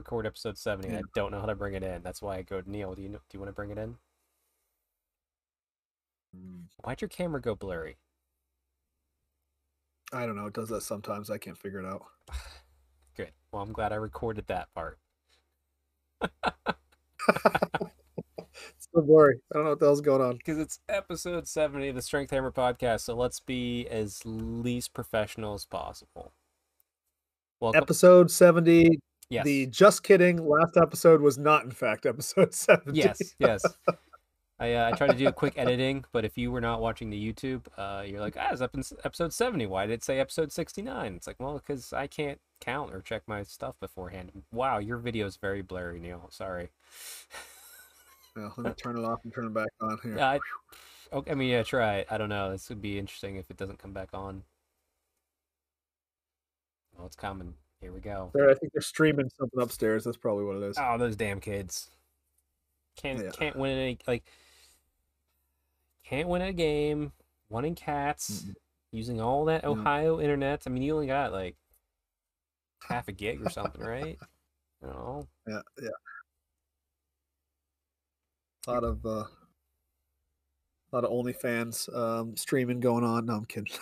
I need to record episode 70. and I don't know how to bring it in. That's why I go to Neil. Do you know, do you want to bring it in? Mm, Why'd your camera go blurry? I don't know. It does that sometimes. I can't figure it out. Good. Well, I'm glad I recorded that part. Don't worry. I don't know what the hell's going on. Because it's episode 70 of the Strength Hammer podcast, so let's be as least professional as possible. Welcome. Episode 70. Yes. The just kidding last episode was not, in fact, episode 70. Yes, yes. I, uh, I tried to do a quick editing, but if you were not watching the YouTube, uh, you're like, ah, it's up in episode 70. Why did it say episode 69? It's like, well, because I can't count or check my stuff beforehand. Wow, your video is very blurry, Neil. Sorry. Yeah, let me turn it off and turn it back on here. Yeah, I, okay, I mean, yeah, try it. I don't know. This would be interesting if it doesn't come back on. Well, it's coming. Here we go. I think they're streaming something upstairs. That's probably what it is. Oh, those damn kids. Can't Yeah. can't win any like can't win a game. One in cats. Mm-mm. Using all that. Ohio internet. I mean, you only got like half a gig or something, right? I. Yeah, yeah. A lot of uh, a lot of OnlyFans um, streaming going on. No, I'm kidding.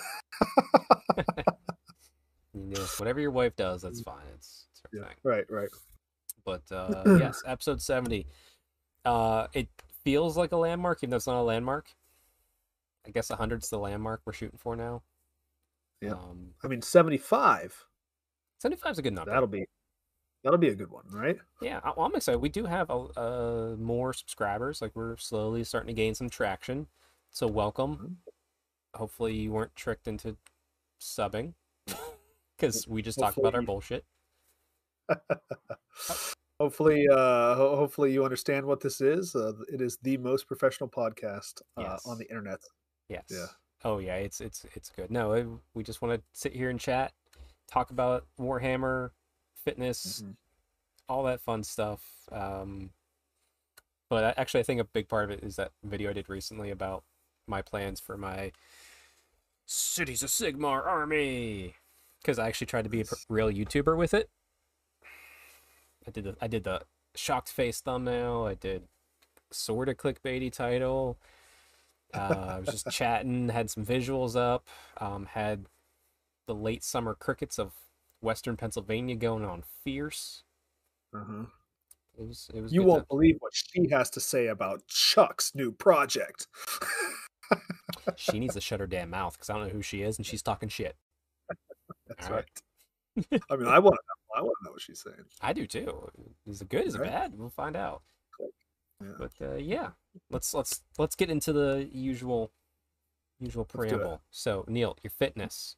You know, whatever your wife does, that's fine. It's, it's her. Yeah, thing. right, right. But uh, yes, episode seventy. Uh, it feels like a landmark, even though it's not a landmark. I guess hundred's the landmark we're shooting for now. Yeah. Um, I mean, 75. 75 is a good number. That'll be that'll be a good one, right? Yeah, well, I'm excited. We do have a, uh, more subscribers. Like we're slowly starting to gain some traction. So welcome. Hopefully you weren't tricked into subbing because we just talked about our bullshit. Hopefully, uh, ho- hopefully you understand what this is. Uh, it is the most professional podcast uh, Yes. on the internet. Yes. Yeah. Oh yeah, it's it's it's good. No, it, we just want to sit here and chat, talk about Warhammer, fitness, Mhm. all that fun stuff. Um, but actually, I think a big part of it is that video I did recently about my plans for my Cities of Sigmar army, because I actually tried to be a real YouTuber with it. I did the I did the shocked face thumbnail. I did sort of clickbaity title. Uh, I was just chatting, had some visuals up, um, had the late summer crickets of Western Pennsylvania going on fierce. Uh-huh. It was it was You won't times. believe what she has to say about Chuck's new project. She needs to shut her damn mouth because I don't know who she is and she's talking shit. That's All right. right. I mean, I want to know. I want to know what she's saying. I do too. Is it good? Is it Right. bad? We'll find out. Yeah. But uh, yeah, let's let's let's get into the usual usual Let's do it. preamble. So Neil, your fitness.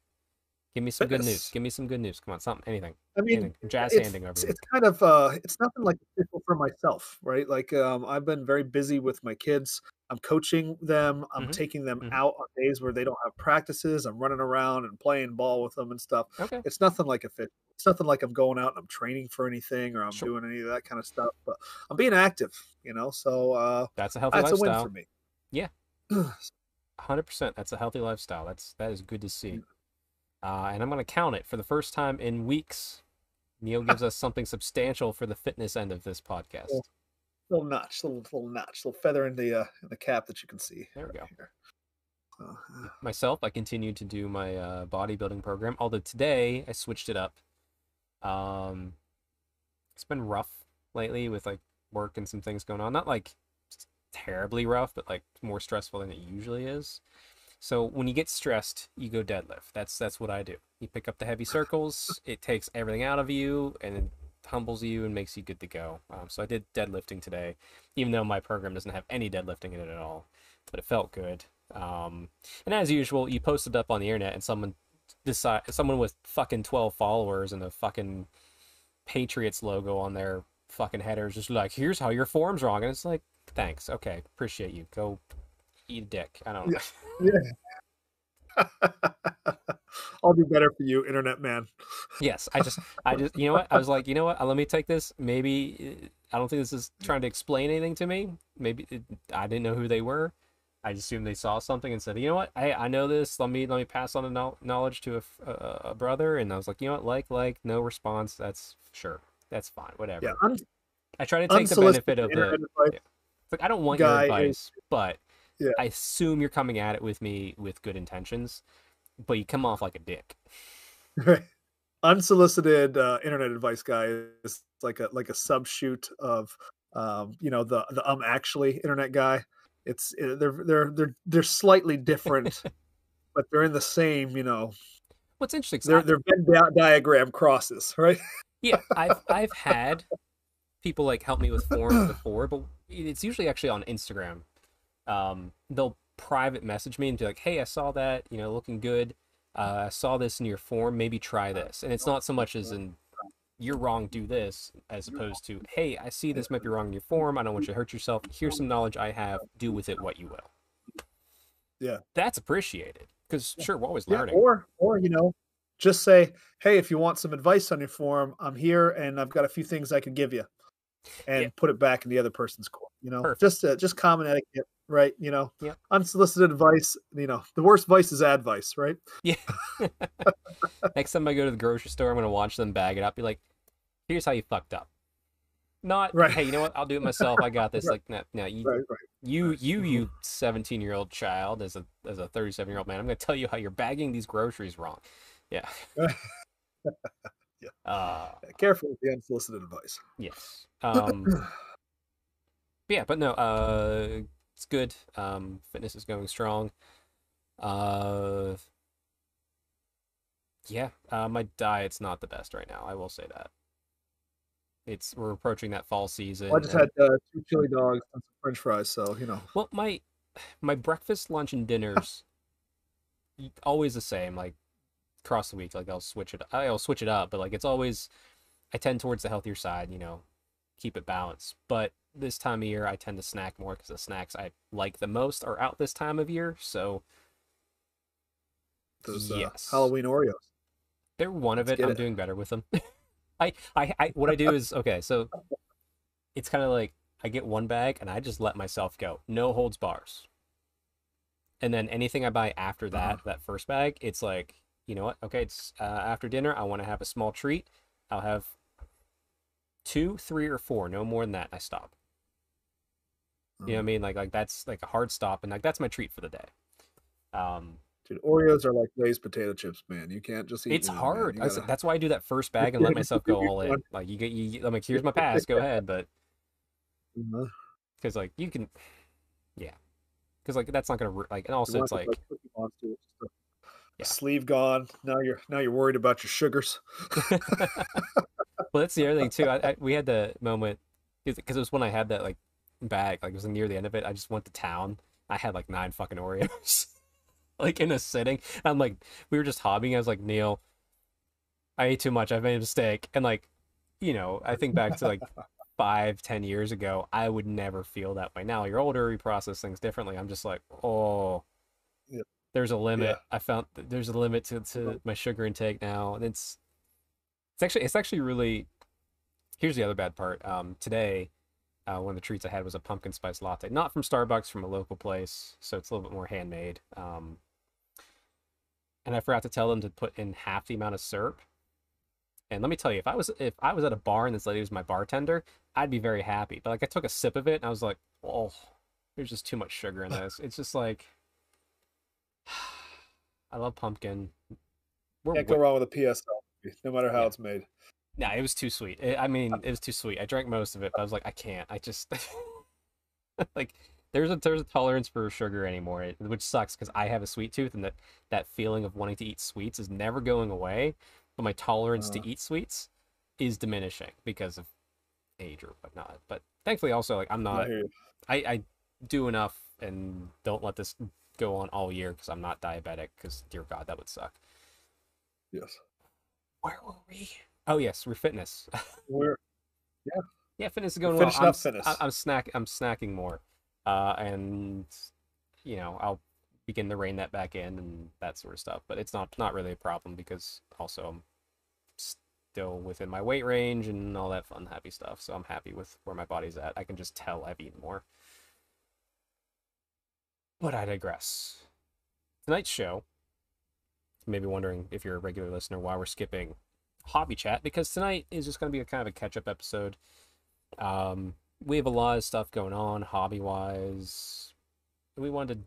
Give me some good news. Give me some good news. Come on, something, anything. I mean, anything. Jazz it's, handing over it's, it's kind of uh it's nothing like official for myself right like um i've been very busy with my kids i'm coaching them i'm Mhm, taking them mhm. out on days where they don't have practices i'm running around and playing ball with them and stuff Okay. it's nothing like a fit. it's nothing like i'm going out and i'm training for anything or i'm Sure. doing any of that kind of stuff but i'm being active you know so uh That's a healthy that's a win lifestyle. for me Yeah. hundred percent. That's a healthy lifestyle. That's that is good to see. Uh, and I'm gonna count it for the first time in weeks. Neil gives us something substantial for the fitness end of this podcast. Cool. little notch little little notch little feather in the uh in the cap that you can see There we right go. here. So, uh, Myself, I continue to do my uh, bodybuilding program. Although today I switched it up. Um, it's been rough lately with like work and some things going on. Not like terribly rough, but like more stressful than it usually is. So when you get stressed, you go deadlift. That's that's what I do. You pick up the heavy circles. It takes everything out of you and it humbles you and makes you good to go. Um, so I did deadlifting today, even though my program doesn't have any deadlifting in it at all, but it felt good. Um, and as usual, you post it up on the internet, and someone decide someone with fucking twelve followers and a fucking Patriots logo on their fucking headers, just like, here's how your form's wrong, and it's like, thanks, okay, appreciate you. Go eat a dick. I don't know. yeah. I'll do better for you, internet man. Yes, I just, I just, you know what? I was like, you know what? Uh, Let me take this. Maybe uh, I don't think this is trying to explain anything to me. Maybe it, I didn't know who they were. I just assumed they saw something and said, you know what? Hey, I know this. Let me let me pass on the knowledge to a brother. And I was like, you know what? Like, like, no response. That's sure. that's fine, whatever. Yeah, un- I try to take the benefit of the. internet advice. Like I don't want your is- advice, but Yeah. I assume you're coming at it with me with good intentions, but you come off like a dick. Right. Unsolicited uh, internet advice guy is like a like a subshoot of um, you know the the um actually internet guy. It's uh, they're they're they're they're slightly different, but they're in the same you know What's interesting? they're they're Venn dia- diagram crosses, right? yeah, I've I've had people like help me with forms before, but it's usually actually on Instagram. Um, they'll private message me and be like, "Hey, I saw that. You know, looking good. Uh, I saw this in your form. Maybe try this." And it's not so much as in you're wrong, do this, as opposed to, "Hey, I see this might be wrong in your form. I don't want you to hurt yourself. Here's some knowledge I have. Do with it what you will." Yeah. that's appreciated because sure, we're always Yeah, learning. or or you know, just say, hey, if you want some advice on your form, I'm here, and I've got a few things I can give you, and Yeah. put it back in the other person's court. You know, Perfect. just uh, just common etiquette, right? You know, Yep. unsolicited advice. You know, the worst vice is advice, right? Yeah. Next time I go to the grocery store, I'm gonna watch them bag it up. Be like, "Here's how you fucked up." Not, Right. hey, you know what? I'll do it myself. I got this. Like, no, no, you, Right, right. you, you, you, 17 year old child, as a as a 37 year old man, I'm gonna tell you how you're bagging these groceries wrong. Yeah. Yeah. Uh, Careful with the unsolicited advice. yes. Um. yeah, but no. Uh, it's good. Um, fitness is going strong. Uh. Yeah, uh, my diet's not the best right now. I will say that. It's we're approaching that fall season. Well, I just and- had uh, two chili dogs and some French fries, so you know. well, my my breakfast, lunch, and dinners always the same. Like across the week, like I'll switch it. I'll switch it up, but like it's always I tend towards the healthier side. You know, keep it balanced. But this time of year, I tend to snack more because the snacks I like the most are out this time of year. So Those uh, Yes. Halloween Oreos. they're one of Let's it. I'm it. doing better with them. I, I, I, what I do is okay. So it's kind of like I get one bag and I just let myself go, no holds bars. And then anything I buy after that, Uh-huh. that first bag, it's like, you know what? Okay, it's uh, after dinner. I want to have a small treat. I'll have two, three, or four, no more than that. I stop. You know what I mean? Like, like that's like a hard stop, and like that's my treat for the day. Um, Dude, Oreos are like Lay's potato chips, man. You can't just eat. it's them, hard. I said- gotta- that's why I do that first bag and let myself go all in. Like you get, you. I'm like, here's my pass. Go ahead, but because like you can, yeah, because like that's not gonna like, and also it's like, the Cookie Monster, it's just a- a Yeah. sleeve gone. Now you're now you're worried about your sugars. well, that's the other thing too. I, I we had the moment because it was when I had that like bag, like it was near the end of it. I just went to town. I had like nine fucking Oreos, like in a sitting. I'm like, we were just hobbying. I was like, Neil, I ate too much. I've made a mistake. And like, you know, I think back to like five, ten years ago, I would never feel that way. Now you're older, you process things differently. I'm just like, oh, Yep. there's a limit. Yeah. I found there's a limit to, to my sugar intake now, and it's it's actually it's actually really. Here's the other bad part. Um, today, uh, one of the treats I had was a pumpkin spice latte, not from Starbucks, from a local place, so it's a little bit more handmade. Um, and I forgot to tell them to put in half the amount of syrup. And let me tell you, if I was if I was at a bar and this lady was my bartender, I'd be very happy. But like I took a sip of it and I was like, oh, there's just too much sugar in this. It's just like I love pumpkin. We're Can't go wrong with a PSL, no matter how Yeah. it's made. Nah, it was too sweet. It, I mean, it was too sweet. I drank most of it, but I was like, I can't. I just like there's a there's a tolerance for sugar anymore, which sucks because I have a sweet tooth, and that that feeling of wanting to eat sweets is never going away. But my tolerance Uh. to eat sweets is diminishing because of age or whatnot. But thankfully, also like I'm not. I I do enough and don't let this go on all year because I'm not diabetic. Because dear God, that would suck. Yes. Where were we? Oh yes, we're fitness. We're Yeah, Yeah, fitness is going Finishing well. I'm, up fitness. I- I'm snack. I'm snacking more, uh, and you know I'll begin to rein that back in and that sort of stuff. But it's not not really a problem because also I'm still within my weight range and all that fun happy stuff. So I'm happy with where my body's at. I can just tell I've eaten more. But I digress. Tonight's show. You may be wondering if you're a regular listener why we're skipping hobby chat because tonight is just going to be a kind of a catch up episode. Um, we have a lot of stuff going on hobby wise. We wanted to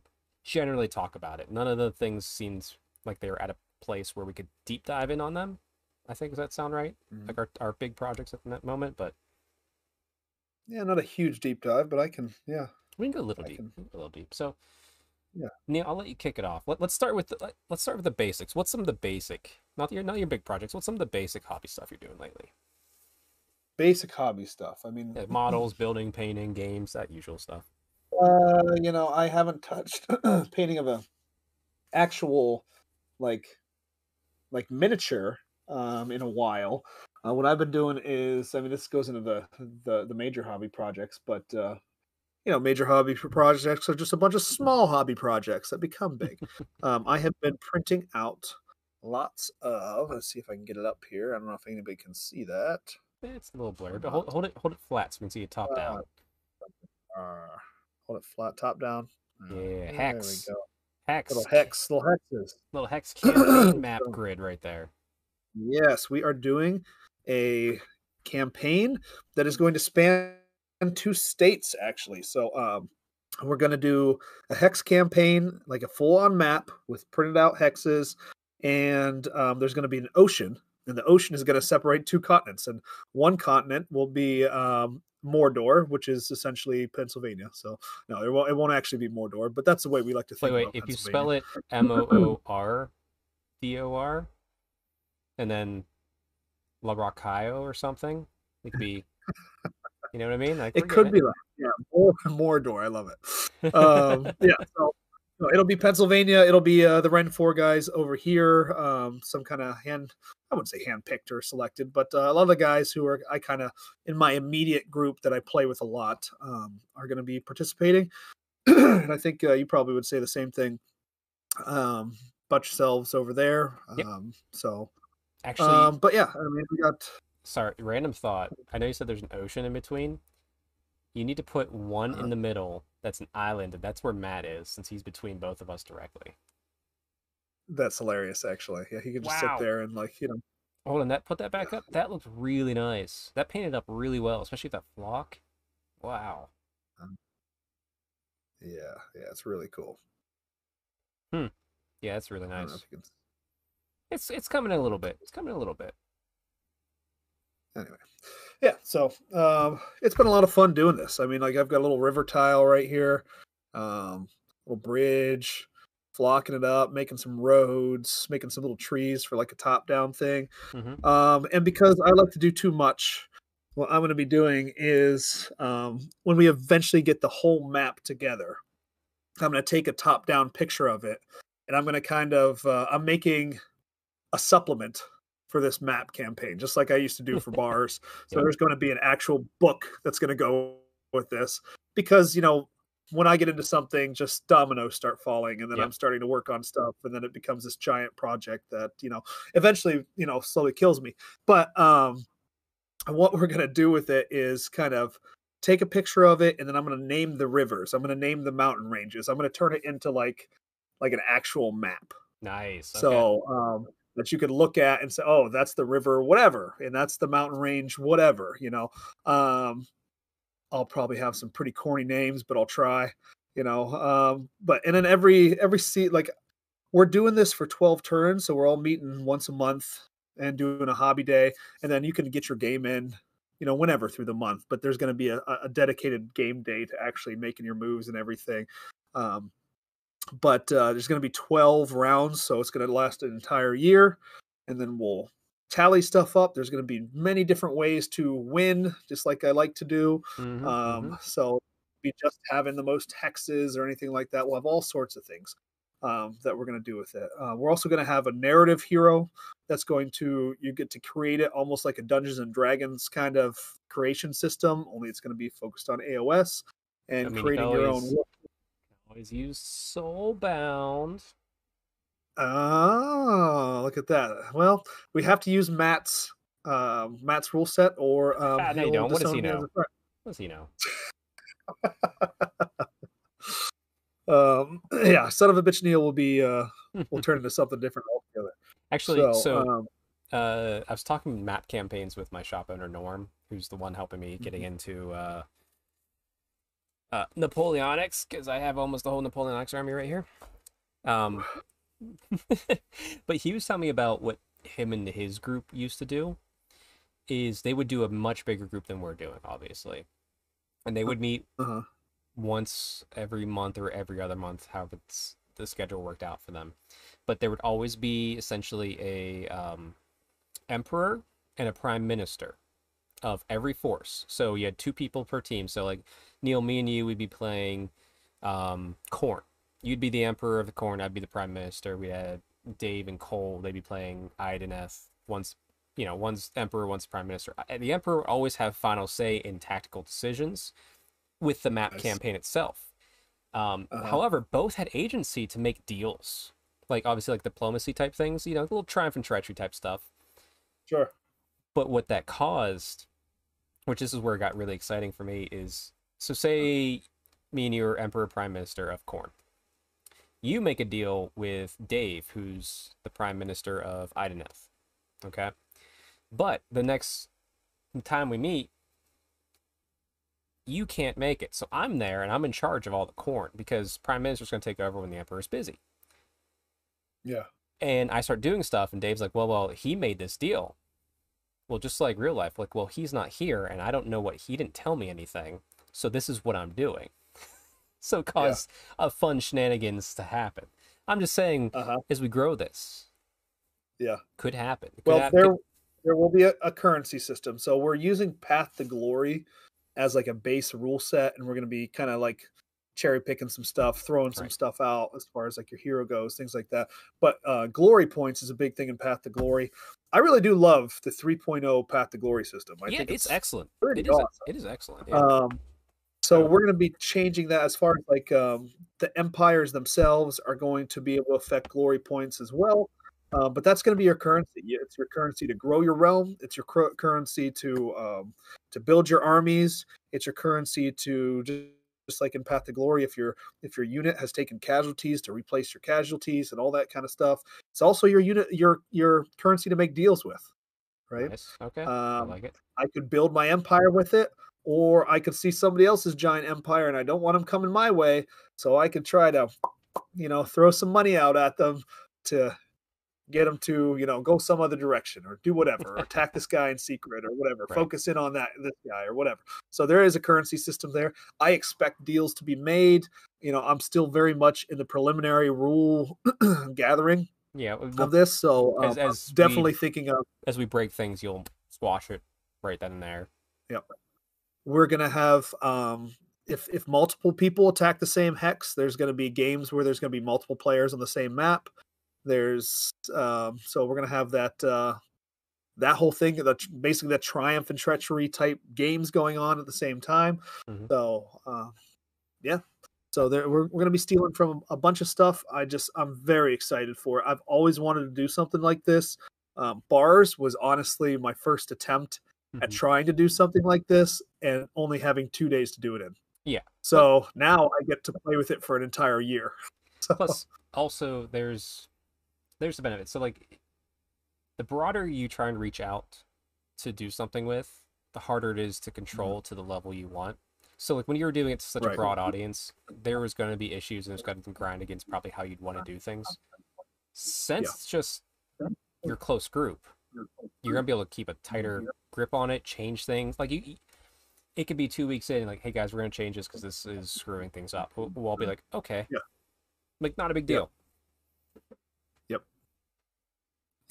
generally talk about it. None of the things seems like they were at a place where we could deep dive in on them. I think does that sound right? Mhm. Like our, our big projects at that moment, but Yeah, not a huge deep dive, but I can. Yeah, we can go a little I deep, can- we can go a little deep. So, Yeah. Neil, I'll let you kick it off. Let, let's start with the, let's start with the basics. What's some of the basic, not your not your big projects. What's some of the basic hobby stuff you're doing lately? basic hobby stuff. I mean, Yeah, models, building, painting, games, that usual stuff. Uh, you know, I haven't touched painting of a actual like like miniature um in a while. Uh, what I've been doing is, I mean, this goes into the the, the major hobby projects, but uh, you know, major hobby projects are just a bunch of small hobby projects that become big. um, I have been printing out lots of. Let's see if I can get it up here. I don't know if anybody can see that. Eh, It's a little blurry, but hold, hold it hold it flat so we can see it top down. Uh, hold it flat, top down. Uh, Yeah, there hex. we go. Hex, Little hex, little hexes. little hex campaign map grid right there. Yes, we are doing a campaign that is going to span two states actually. So um we're going to do a hex campaign, like a full-on map with printed out hexes and um, there's going to be an ocean and the ocean is going to separate two continents and one continent will be um Mordor, which is essentially Pennsylvania. So no, it won't, it won't actually be Mordor, but that's the way we like to Wait, think. wait. about If you spell it M O O R D O R, and then La Rocayo or something, it could be. You know what I mean? Like It could be like yeah, more Mordor. I love it. Um, yeah, so no, it'll be Pennsylvania. It'll be uh, the Ren Four guys over here. Um, some kind of hand, I wouldn't say hand picked or selected, but uh, a lot of the guys who are I kind of in my immediate group that I play with a lot um, are going to be participating. and I think uh, you probably would say the same thing um, about yourselves over there. Yep. Um, so, Actually, um, but yeah, I mean, we got sorry, random thought. I know you said there's an ocean in between. You need to put one Uh-huh. in the middle. That's an island, and that's where Matt is, since he's between both of us directly. that's hilarious. Actually, yeah, he could just Wow. sit there and like you know. Hold on, that put that back up. That looks really nice. That painted up really well, especially with that flock. Wow. Yeah, yeah, it's really cool. Hmm. Yeah, that's really I don't know nice. can- It's it's coming in a little bit. It's coming in a little bit. Anyway, yeah. So um, it's been a lot of fun doing this. I mean, like I've got a little river tile right here, um, little bridge, flocking it up, making some roads, making some little trees for like a top-down thing. hmm Um, and because I like to do too much, what I'm going to be doing is um, when we eventually get the whole map together, I'm going to take a top down picture of it and I'm going to kind of, uh, I'm making a supplement for this map campaign, just like I used to do for bars. So Yep. there's going to be an actual book that's going to go with this because, you know, when I get into something, just dominoes start falling, and then Yep. I'm starting to work on stuff, and then it becomes this giant project that you know eventually you know slowly kills me but um what we're going to do with it is kind of take a picture of it and then i'm going to name the rivers i'm going to name the mountain ranges i'm going to turn it into like like an actual map Nice. Okay. so um that you could look at and say oh that's the river whatever and that's the mountain range whatever you know um i'll probably have some pretty corny names but i'll try you know um but and then every every seat like we're doing this for 12 turns so we're all meeting once a month and doing a hobby day and then you can get your game in you know whenever through the month but there's going to be a, a dedicated game day to actually making your moves and everything um but uh, there's going to be 12 rounds so it's going to last an entire year and then we'll tally stuff up there's going to be many different ways to win just like i like to do Mhm, um, mhm. so be just having the most hexes or anything like that. We'll have all sorts of things um, that we're going to do with it. Uh, we're also going to have a narrative hero that's going to you get to create it almost like a Dungeons and Dragons kind of creation system. Only it's going to be focused on AOS and I mean, creating can your always- own. Always use Soulbound. Oh, look at that. Well, we have to use Matt's um, Matt's rule set, or um, Ah, no, you don't. What does he disown me as know? What does he know? Um, yeah, son of a bitch Neil will be uh, will turn into something different altogether. Actually, so, so, um, uh, I was talking map campaigns with my shop owner Norm, who's the one helping me getting into uh, uh, Napoleonics because I have almost the whole Napoleonics army right here. Um, but he was telling me about what him and his group used to do. Is they would do a much bigger group than we're doing, obviously, and they would meet Uh-huh. once every month or every other month, however it's, the schedule worked out for them. But there would always be essentially a um, emperor and a prime minister of every force. So you had two people per team. So like Neil, me and you, we'd be playing um, Khorne. You'd be the emperor of the Khorne. I'd be the prime minister. We had Dave and Cole. They'd be playing Idoneth. Once, you know, one's emperor, one's prime minister. The emperor would always have final say in tactical decisions with the map Nice. campaign itself. Um, Uh-huh. However, both had agency to make deals, like obviously like diplomacy type things, you know, a little triumph and treachery type stuff. Sure. But what that caused, which this is where it got really exciting for me, is so say me and you are Emperor Prime Minister of Khorne. You make a deal with Dave, who's the Prime Minister of Idoneth. Okay. But the next time we meet, you can't make it. So I'm there and I'm in charge of all the Khorne because Prime Minister's going to take over when the Emperor's busy. Yeah. And I start doing stuff, and Dave's like, well, well, he made this deal. Well, just like real life, like, well, he's not here, and I don't know what he didn't tell me anything. So this is what I'm doing. so cause caused a fun shenanigans to happen. I'm just saying, Uh-huh. as we grow this, Yeah. could happen. Could Well, hap- there there will be a, a currency system. So we're using Path to Glory as like a base rule set, and we're going to be kind of like cherry picking some stuff, throwing some Right. stuff out as far as like your hero goes, things like that. But uh, glory points is a big thing in Path to Glory. I really do love the 3.0 Path to Glory system. I yeah, think it's, excellent. pretty It is. awesome. It is excellent. Yeah. Um, so we're going to be changing that as far as like um, the empires themselves are going to be able to affect glory points as well. Uh, but that's going to be your currency. It's your currency to grow your realm. It's your cur- currency to um, to build your armies. It's your currency to just, just like in Path to Glory, if your if your unit has taken casualties to replace your casualties and all that kind of stuff. It's also your unit your your currency to make deals with, right? Nice. Okay. I Um, like it. I could build my empire with it, or I could see somebody else's giant empire and I don't want them coming my way. So I could try to, you know, throw some money out at them to get them to, you know, go some other direction or do whatever, or attack this guy in secret or whatever, Right. focus in on that this guy or whatever. So there is a currency system there. I expect deals to be made. You know, I'm still very much in the preliminary rule gathering Yeah. well, of this. So um, as- as we- definitely thinking of as we break things, you'll squash it right then and there. We're gonna have um if if multiple people attack the same hex there's gonna be games where there's gonna be multiple players on the same map. There's um so we're gonna have that uh that whole thing the basically that triumph and treachery type games going on at the same time. Mhm. so uh yeah. So there we're, we're gonna be stealing from a bunch of stuff. I just i'm very excited for it. I've always wanted to do something like this. Um, bars was honestly my first attempt at Mhm. trying to do something like this and only having two days to do it in. Yeah. So now I get to play with it for an entire year. So, Plus, also there's there's the benefit. So like, the broader you try and reach out to do something with, the harder it is to control to the level you want. So like when you were doing it to such a broad audience, there was going to be issues and there's going to be grind against probably how you'd want to do things. Since it's just your close group, you're gonna be able to keep a tighter grip on it, change things. Like you, it could be two weeks in, like, hey guys, we're gonna change this because this is screwing things up. We'll, we'll all be like, okay, Yeah. like not a big deal. yep,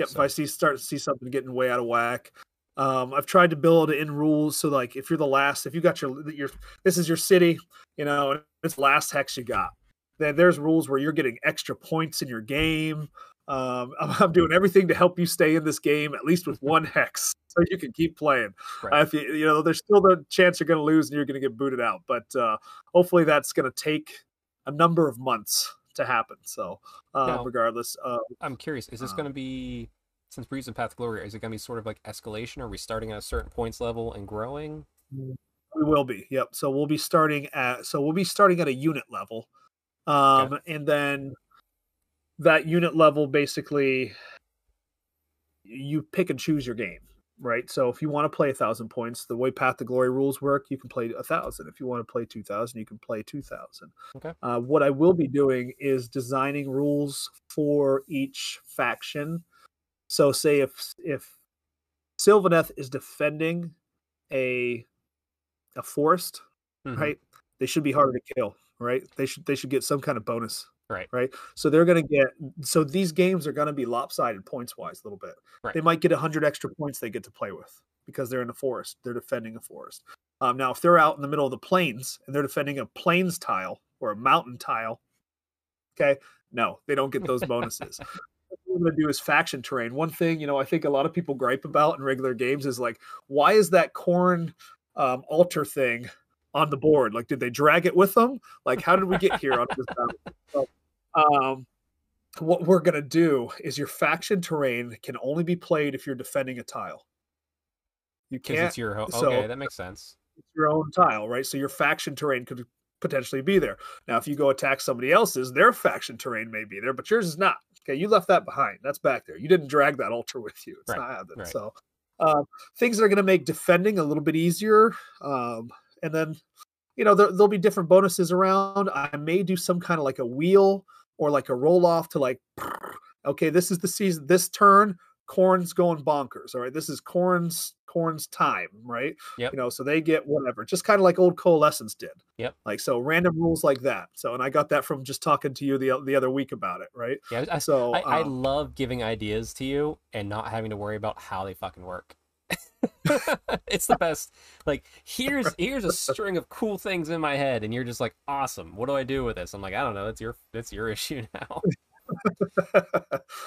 So- if I see start to see something getting way out of whack, um, I've tried to build in rules so like if you're the last, if you got your your this is your city, you know, and it's last hex you got. Then there's rules where you're getting extra points in your game. Um, I'm, I'm doing everything to help you stay in this game at least with one hex, so you can keep playing. Right. Uh, if you, you know, there's still the chance you're going to lose and you're going to get booted out, but uh, hopefully that's going to take a number of months to happen. So, uh, Now- regardless, uh, I'm curious, is this Uh, gonna be since we're using Path of Glory, is it gonna be sort of like escalation? Are we starting at a certain points level and growing? we will be. Yep. So we'll be starting at so we'll be starting at a unit level, um, and then that unit level basically you pick and choose your game, right? So if you want to play a thousand points, the way Path to Glory rules work, you can play a thousand. If you want to play two thousand, you can play two thousand. Okay. Uh, what I will be doing is designing rules for each faction. So say if if Sylvaneth is defending a a forest, Mhm. right? They should be harder to kill, right? They should they should get some kind of bonus, Right. Right. So they're going to get so these games are going to be lopsided points wise a little bit. Right. They might get hundred extra points they get to play with because they're in a forest. They're defending a forest. Um, now, if they're out in the middle of the plains and they're defending a plains tile or a mountain tile, okay, no, they don't get those bonuses. what we're going to do is faction terrain. One thing, you know, I think a lot of people gripe about in regular games is like, why is that Khorne um, altar thing on the board? Like, did they drag it with them? Like, how did we get here on this um, what we're going to do is your faction terrain can only be played if you're defending a tile. You can't it's your ho- so- okay, that makes sense. it's your own tile, right? So your faction terrain could potentially be there. Now, if you go attack somebody else's, their faction terrain may be there, but yours is not. Okay, you left that behind. That's back there. You didn't drag that altar with you. It's Right, not happening. right. So um, things that are going to make defending a little bit easier. Um, and then, you know, there, there'll be different bonuses around. I may do some kind of like a wheel or like a roll off to like, okay, this is the season. This turn, Khorne's going bonkers. All right, this is Khorne's Khorne's time, right? Yep. You know, so they get whatever, just kind of like old coalescence did. Yep. Like so, random rules like that. So, and I got that from just talking to you the the other week about it, right? Yeah, I, So I, I um, love giving ideas to you and not having to worry about how they fucking work. it's the best. Like here's here's a string of cool things in my head, and you're just like, awesome. What do I do with this? I'm like, I don't know. It's your it's your issue now.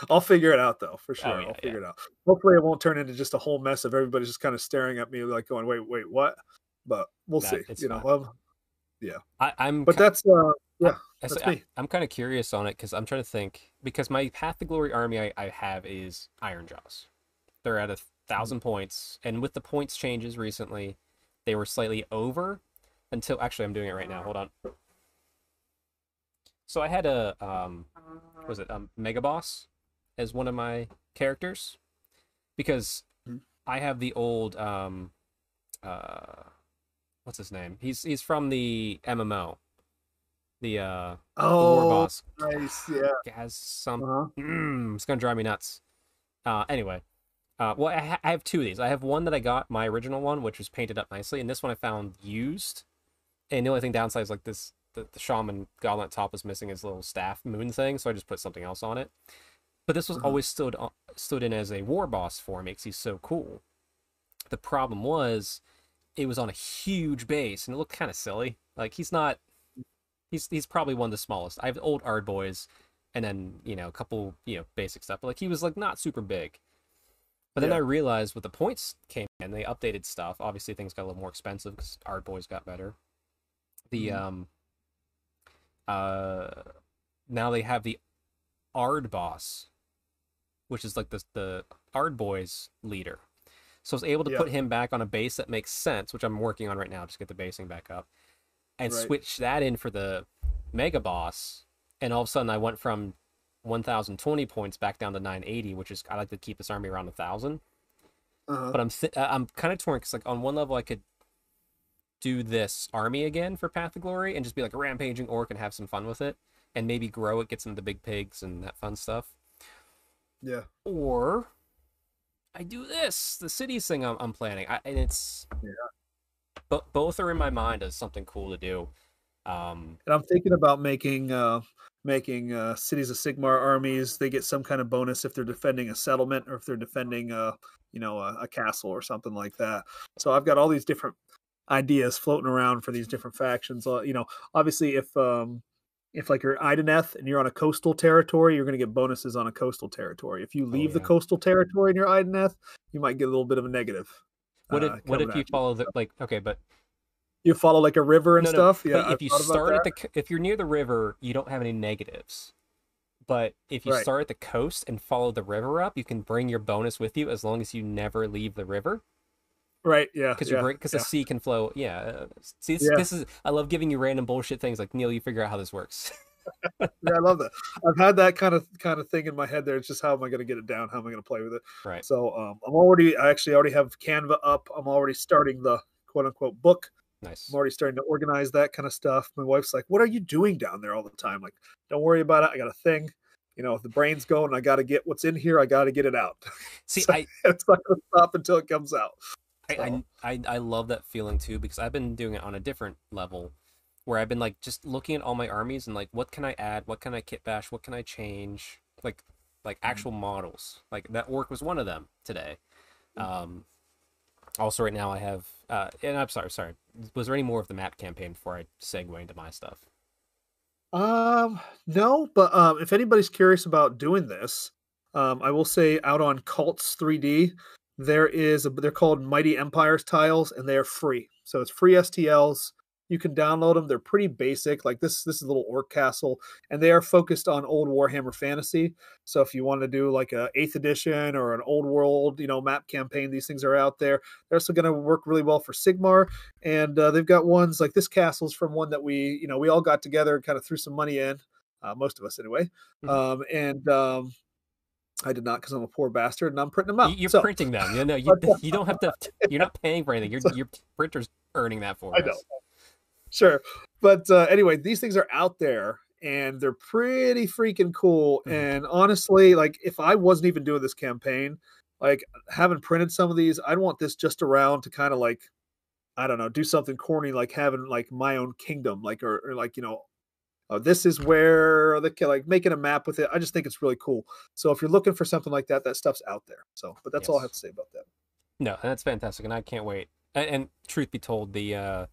I'll figure it out though, for sure. Oh, yeah, I'll figure it out. Hopefully, it won't turn into just a whole mess of everybody just kind of staring at me like going, "Wait, wait, what?" But we'll Nah, see. it's You know, um, I, I'm but that's uh, yeah, I that's I- me. I'm kind of curious on it because I'm trying to think because my Path to Glory army I, I have is Ironjawz. They're at a thousand points, and with the points changes recently, they were slightly over until actually I'm doing it right now. Hold on. So I had a um, was it um Mega Boss as one of my characters because Mhm. I have the old um uh what's his name? He's he's from the MMO. The uh the war Oh, boss nice. Yeah. has some Uh-huh. mm, it's gonna drive me nuts. Uh, anyway, uh, well, I, ha- I have two of these. I have one that I got my original one, which was painted up nicely, and this one I found used. And the only thing downside is like this: the, the shaman gauntlet top was missing his little staff moon thing, so I just put something else on it. But this was Uh-huh. always stood on, stood in as a war boss for me because he's so cool. The problem was, it was on a huge base, and it looked kind of silly. Like he's not. He's he's probably one of the smallest. I have old Ard boys, and then you know a couple you know basic stuff. But like he was like not super big. But then Yeah. I realized with the points came in, they updated stuff. Obviously things got a little more expensive because Ard boys got better. The Mhm. um uh now they have the Ard boss, which is like the the Ard boys leader. So I was able to Yeah. put him back on a base that makes sense, which I'm working on right now, just get the basing back up, and Right. switch that in for the mega boss. And all of a sudden, I went from 1,020 points back down to 980, which is I like to keep this army around a thousand. Uh-huh. But I'm th- uh, I'm kind of torn because like on one level I could do this army again for Path of Glory and just be like a rampaging orc and have some fun with it, and maybe grow it, get some of the big pigs and that fun stuff. Yeah. Or I do this, the cities thing I'm, I'm planning, I, and it's Yeah. But both are in my mind as something cool to do. Um, And I'm thinking about making uh making uh cities of Sigmar armies. They get some kind of bonus if they're defending a settlement or if they're defending uh you know a, a castle or something like that. So I've got all these different ideas floating around for these different factions. Uh, you know, obviously if um if like you're Idoneth and you're on a coastal territory, you're going to get bonuses on a coastal territory. If you leave the Oh, yeah. coastal territory in your Idoneth, you might get a little bit of a negative. what if uh, what if you at follow the like okay, but You follow like a river and no, no, stuff. Yeah, but I've if you start at the if you're near the river, you don't have any negatives. But if you Right. start at the coast and follow the river up, you can bring your bonus with you as long as you never leave the river. right, yeah, Because yeah, because yeah. the sea can flow. Yeah. uh, See, this, Yeah. this is I love giving you random bullshit things like Neil. You figure out how this works. yeah, I love that. I've had that kind of kind of thing in my head. There, it's just how am I going to get it down? How am I going to play with it? Right. So um, I'm already. I actually already have Canva up. I'm already starting the quote unquote book. Nice. I'm already starting to organize that kind of stuff. My wife's like, "What are you doing down there all the time?" Like, don't worry about it. I got a thing. You know, if the brain's going, I got to get what's in here. I got to get it out. See, So- I, it's not going to stop until it comes out. I, So- I, I I love that feeling too because I've been doing it on a different level where I've been like just looking at all my armies and like what can I add, what can I kit bash, what can I change, like like Mm-hmm. actual models. Like that orc was one of them today. Mm-hmm. Um, also right now I have uh, and I'm sorry, sorry. Was there any more of the map campaign before I segue into my stuff? Um, no, but um, if anybody's curious about doing this, um, I will say out on Cults 3D, there is a, they're called Mighty Empires tiles, and they are free. So it's free STLs. You can download them. They're pretty basic. Like this, this is a little orc castle, and they are focused on old Warhammer Fantasy. So if you want to do like a eighth edition or an old world, you know, map campaign, these things are out there. They're also going to work really well for Sigmar and uh, they've got ones like this castle's from one that we you know we all got together and kind of threw some money in uh, most of us anyway Mhm. um, and um, i did not because i'm a poor bastard and i'm printing them out You- You're So, printing them. You know, you, you don't have to. You're not paying for anything. Your your printer's earning that for I us. know. Sure. But uh, anyway these things are out there and they're pretty freaking cool Mhm. and honestly like if i wasn't even doing this campaign like having printed some of these i'd want this just around to kind of like i don't know do something corny like having like my own kingdom like or, or like you know uh, this is where the like making a map with it i just think it's really cool. So if you're looking for something like that that stuff's out there. So but that's all i have to say about that. No, and that's fantastic, and I can't wait. And, and truth be told, the uh,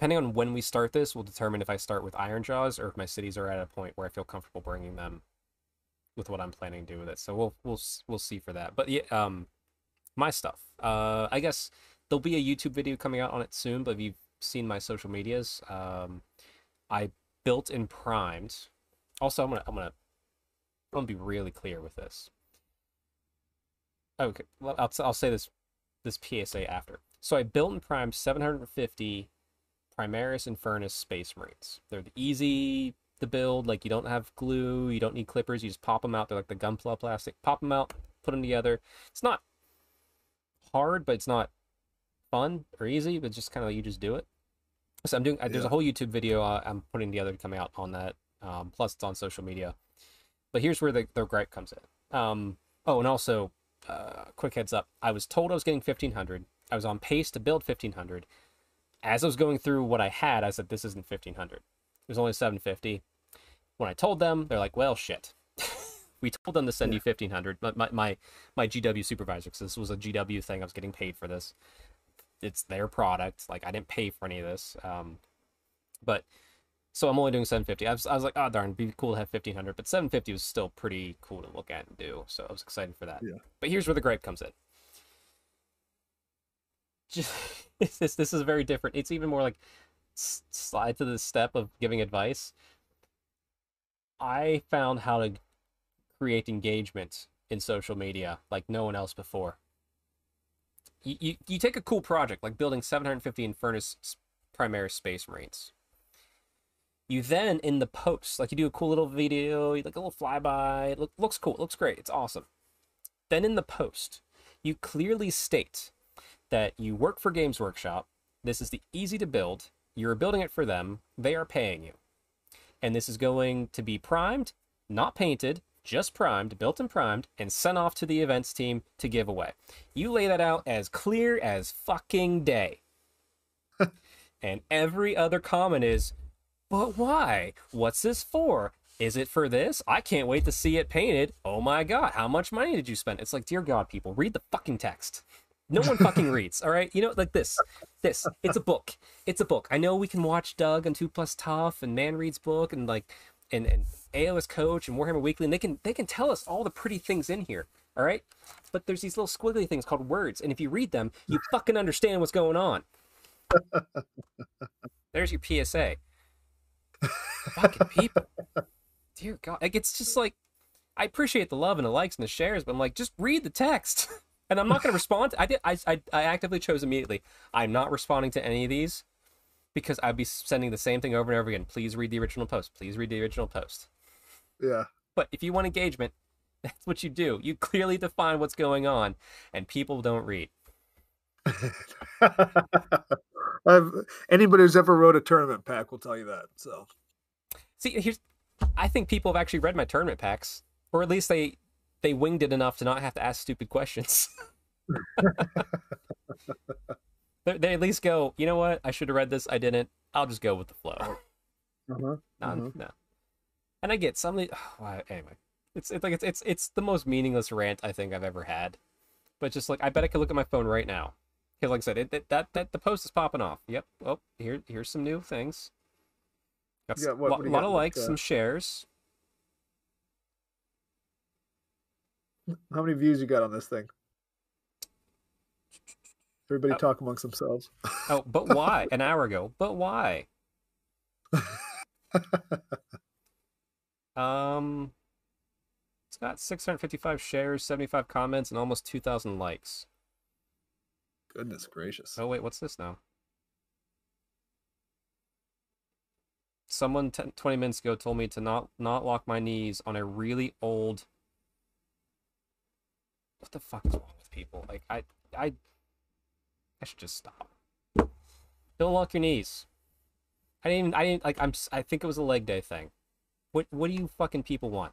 depending on when we start this, will determine if I start with Ironjawz or if my cities are at a point where I feel comfortable bringing them with what I'm planning to do with it. So we'll we'll we'll see for that. But yeah, um, my stuff. Uh, I guess there'll be a YouTube video coming out on it soon. But if you've seen my social medias, um, I built and primed. Also, I'm gonna I'm gonna I'm gonna be really clear with this. Okay, well, I'll, I'll say this this PSA after. So I built and primed 750 Primaris Infernus Space Marines. They're the easy to build. Like you don't have glue, you don't need clippers. You just pop them out. They're like the gunpla plastic. Pop them out, put them together. It's not hard, but it's not fun or easy. But just kind of you just do it. So I'm doing. uh There's a whole YouTube video uh, I'm putting together coming out on that. Um, plus it's on social media. But here's where the the gripe comes in. Um, oh, and also, uh, quick heads up. I was told I was getting 1500. I was on pace to build 1500. As I was going through what I had, I said this isn't 1500. It was only 750. When I told them, they're like, "Well, shit." we told them to send you 1500. But my my my GW supervisor, because this was a GW thing, I was getting paid for this. It's their product. Like I didn't pay for any of this. Um, but so I'm only doing 750. I was, I was like, oh darn, it'd be cool to have 1500, but 750 was still pretty cool to look at and do. So I was excited for that. Yeah. But here's where the gripe comes in. Just this this is very different. It's even more like s- slide to the step of giving advice. I found how to create engagement in social media like no one else before. You, you, you take a cool project like building 750 Infernus Primaris Space Marines. You then in the post, like you do a cool little video, you like a little flyby. It look, looks cool, it looks great, it's awesome. Then in the post, you clearly state that you work for Games Workshop. This is the easy to build. You're building it for them. They are paying you, and this is going to be primed, not painted, just primed, built and primed, and sent off to the events team to give away. You lay that out as clear as fucking day. and every other comment is, but why? What's this for? Is it for this? I can't wait to see it painted. Oh my god, how much money did you spend? It's like, dear God, people, read the fucking text. No one fucking reads, all right? You know, like this. This. It's a book. It's a book. I know we can watch Doug and Two Plus Tough and Man Reads book and like and, and AOS Coach and Warhammer Weekly, and they can they can tell us all the pretty things in here, all right? But there's these little squiggly things called words, and if you read them, you fucking understand what's going on. There's your PSA. Fucking people. Dear God. Like, it's just like, I appreciate the love and the likes and the shares, but I'm like, just read the text. And I'm not going to respond. I did. I, I, I actively chose immediately. I'm not responding to any of these because I'd be sending the same thing over and over again. Please read the original post. Please read the original post. Yeah. But if you want engagement, that's what you do. You clearly define what's going on, and people don't read. I've, anybody who's ever wrote a tournament pack will tell you that. So, see, here's, I think people have actually read my tournament packs, or at least they they winged it enough to not have to ask stupid questions. they, at least go, you know what? I should have read this. I didn't. I'll just go with the flow. uh-huh. No, Mhm. no. And I get some. Oh, anyway, it's it's like it's it's it's the most meaningless rant I think I've ever had. But just like I bet I could look at my phone right now. Because like I said, it, it, that that the post is popping off. Yep. Oh, here here's some new things. Got got a what- lot, what do lot got? of Like, likes, uh, some shares. How many views you got on this thing? Everybody Uh, talk amongst themselves. Oh, but why? An hour ago. But why? Um, it's got 655 shares, 75 comments, and almost 2,000 likes. Goodness gracious. Oh wait, what's this now? Someone 10, 20 minutes ago told me to not not lock my knees on a really old. What the fuck is wrong with people? Like I I I should just stop. Don't lock your knees. I didn't even, I didn't like I'm I think it was a leg day thing. What what do you fucking people want?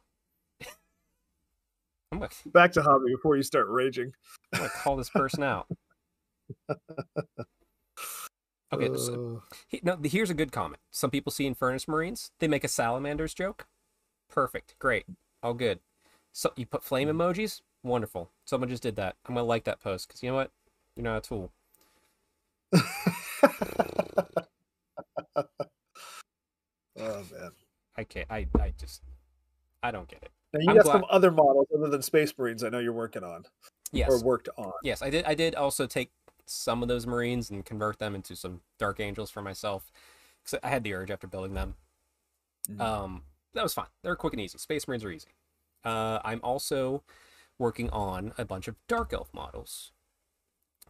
I'm gonna, Back to hobby before you start raging. I'm gonna call this person out. Okay, so, He, no, here's a good comment. Some people see in Furnace Marines, they make a salamanders joke. Perfect, great, all good. So you put flame hmm. emojis, wonderful. Someone just did that. I'm gonna like that post because you know what? You're not a tool. oh man. I can't. I I just I don't get it. Now you I'm got glad- some other models other than Space Marines I know you're working on Yes, or worked on. yes, I did. I did also take some of those Marines and convert them into some Dark Angels for myself because I had the urge after building them. Mhm. Um, that was fine. They're quick and easy. Space Marines are easy. Uh, I'm also working on a bunch of Dark Elf models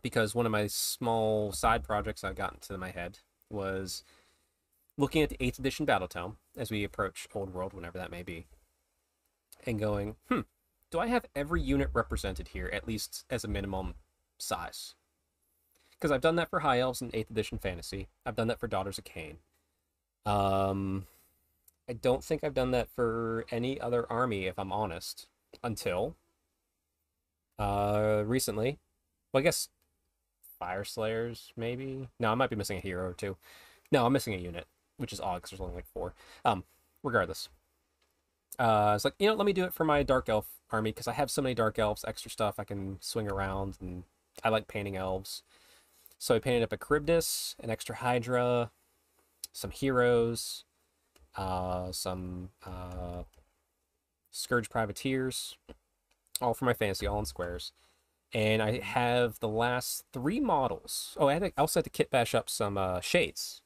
because one of my small side projects I got into my head was looking at the 8th edition Battle Tome as we approach Old World, whenever that may be, and going, hmm, do I have every unit represented here, at least as a minimum size? Because I've done that for High Elves in 8th edition Fantasy. I've done that for Daughters of Khaine. Um, I don't think I've done that for any other army, if I'm honest, until uh recently. Well, I guess Fyreslayers, maybe. No, I might be missing a hero or two. No, I'm missing a unit, which is odd because there's only like four. Um, regardless, uh, it's like you know, let me do it for my Dark Elf army because I have so many Dark Elves, extra stuff I can swing around, and I like painting elves. So I painted up a Kharibdyss, an extra Hydra, some heroes, uh, some uh, Scourge Privateers, all for my fantasy, all in squares. And I have the last three models. Oh, I, had to, I also had to kit bash up some uh, shades,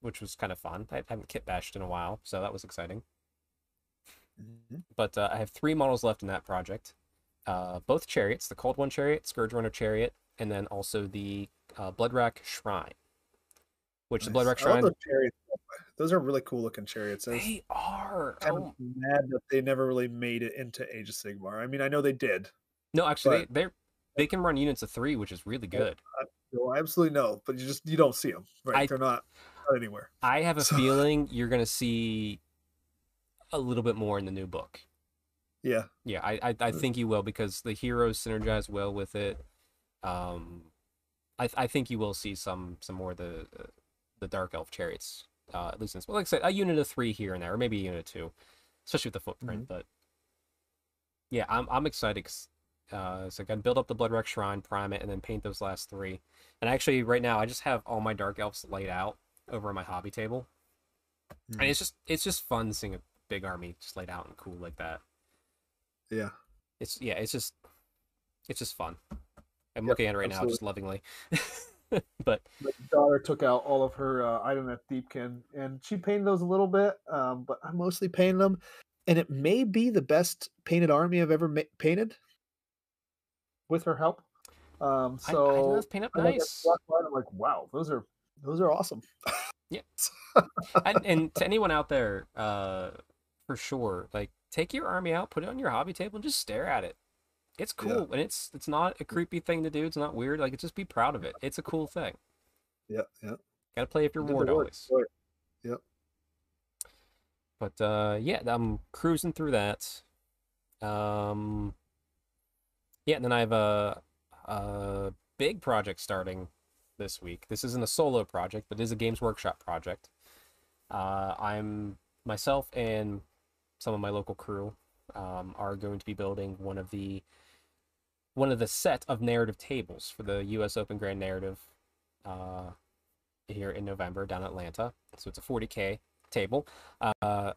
which was kind of fun. I haven't kit bashed in a while, so that was exciting. Mhm. But uh, I have three models left in that project. Uh, both chariots, the Cold One chariot, Scourge Runner chariot, and then also the uh, Bloodwrack Shrine. Which the Nice. Bloodwrack I love Shrine, those chariots. Those are really cool looking chariots. They are. kind Oh, mad that they never really made it into Age of Sigmar. I mean, I know they did. no, actually, they they're, can run units of three, which is really good. No, absolutely no. But you just you don't see them. Right? I- They're not, not anywhere. I have a So- feeling you're gonna see a little bit more in the new book. Yeah. Yeah, I I, I think you will because the heroes synergize well with it. Um, I I think you will see some some more of the uh, the dark elf chariots. Uh, at least in this, well, like I said, a unit of three here and there, or maybe a unit of two, especially with the footprint. But yeah, I'm I'm excited. 'cause, uh, so I can build up the Bloodwrack Shrine, prime it, and then paint those last three. And actually, right now, I just have all my dark elves laid out over on my hobby table, and Mm. it's just it's just fun seeing a big army just laid out and cool like that. Yeah. It's yeah, it's just it's just fun. I'm Yep, looking at it right now, just lovingly. but My daughter took out all of her uh, Idoneth Deepkin, and she painted those a little bit, um, but I mostly painted them. And it may be the best painted army I've ever ma- painted with her help. Um, so I it's paint up I nice. I'm like, wow, those are those are awesome. Yeah. and, and to anyone out there, uh, for sure, like take your army out, put it on your hobby table, and just stare at it. It's Yeah. cool, and it's it's not a creepy thing to do. It's not weird. Like, just be proud of it. It's a cool thing. Yeah, yeah. Got to play if you're the always. Yep. But uh, yeah, I'm cruising through that. Um, yeah, and then I have a, a big project starting this week. This isn't a solo project, but it is a Games Workshop project. Uh, I'm myself and some of my local crew um, are going to be building one of the one of the set of narrative tables for the U.S. Open Grand Narrative uh, here in November down in Atlanta. So it's a 40k table. Uh,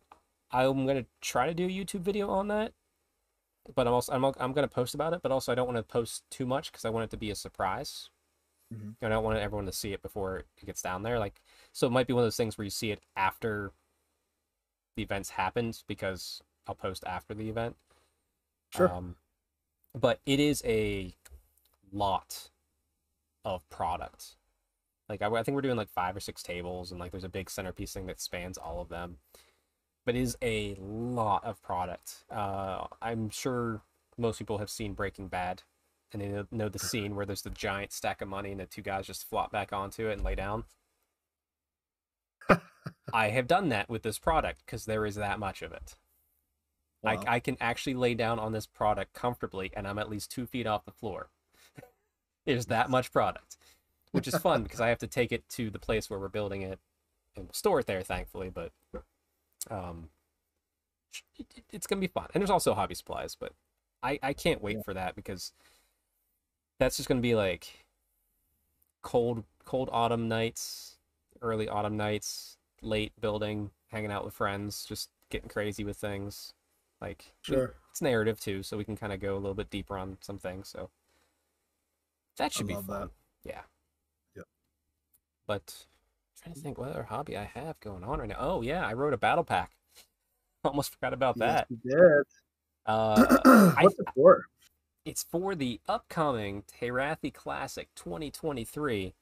I'm gonna try to do a YouTube video on that, but I'm also I'm I'm gonna post about it. But also I don't want to post too much because I want it to be a surprise. Mhm. I don't want everyone to see it before it gets down there. Like so, it might be one of those things where you see it after the events happened because I'll post after the event. Sure. Um, but it is a lot of product. Like I, I think we're doing like five or six tables, and like there's a big centerpiece thing that spans all of them. But it is a lot of product. Uh, I'm sure most people have seen Breaking Bad, and they know- know the scene where there's the giant stack of money and the two guys just flop back onto it and lay down. I have done that with this product because there is that much of it. Wow. I, I can actually lay down on this product comfortably, and I'm at least two feet off the floor. There's that much product, which is fun because I have to take it to the place where we're building it and we'll store it there, thankfully. But um, it, it- it's gonna be fun, and there's also hobby supplies, but I I can't wait Yeah. for that because that's just gonna be like cold cold autumn nights, early autumn nights, late building, hanging out with friends, just getting crazy with things. Like sure. it's narrative too, so we can kind of go a little bit deeper on some things. So that should be love fun. that. Yeah. Yep. But I'm trying to think what other hobby I have going on right now. Oh yeah, I wrote a battle pack. Almost forgot about that. Yes, you did. Uh, What's it for? it's for the upcoming Terathi Classic 2023,